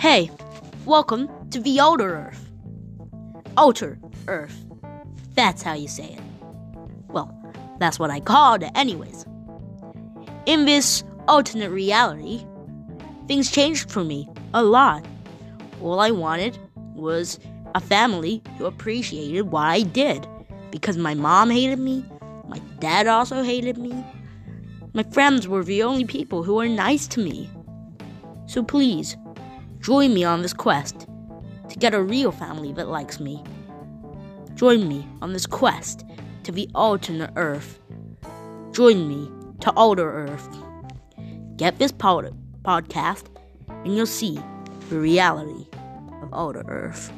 Hey, welcome to the Outer Earth. Outer Earth. That's how you say it. Well, that's what I called it, anyways. In this alternate reality, things changed for me a lot. All I wanted was a family who appreciated what I did because my mom hated me, my dad also hated me. My friends were the only people who were nice to me. So please, join me on this quest to get a real family that likes me. Join me on this quest to the alternate Earth. Join me to alter Earth. Get this pod- podcast, and you'll see the reality of alter Earth.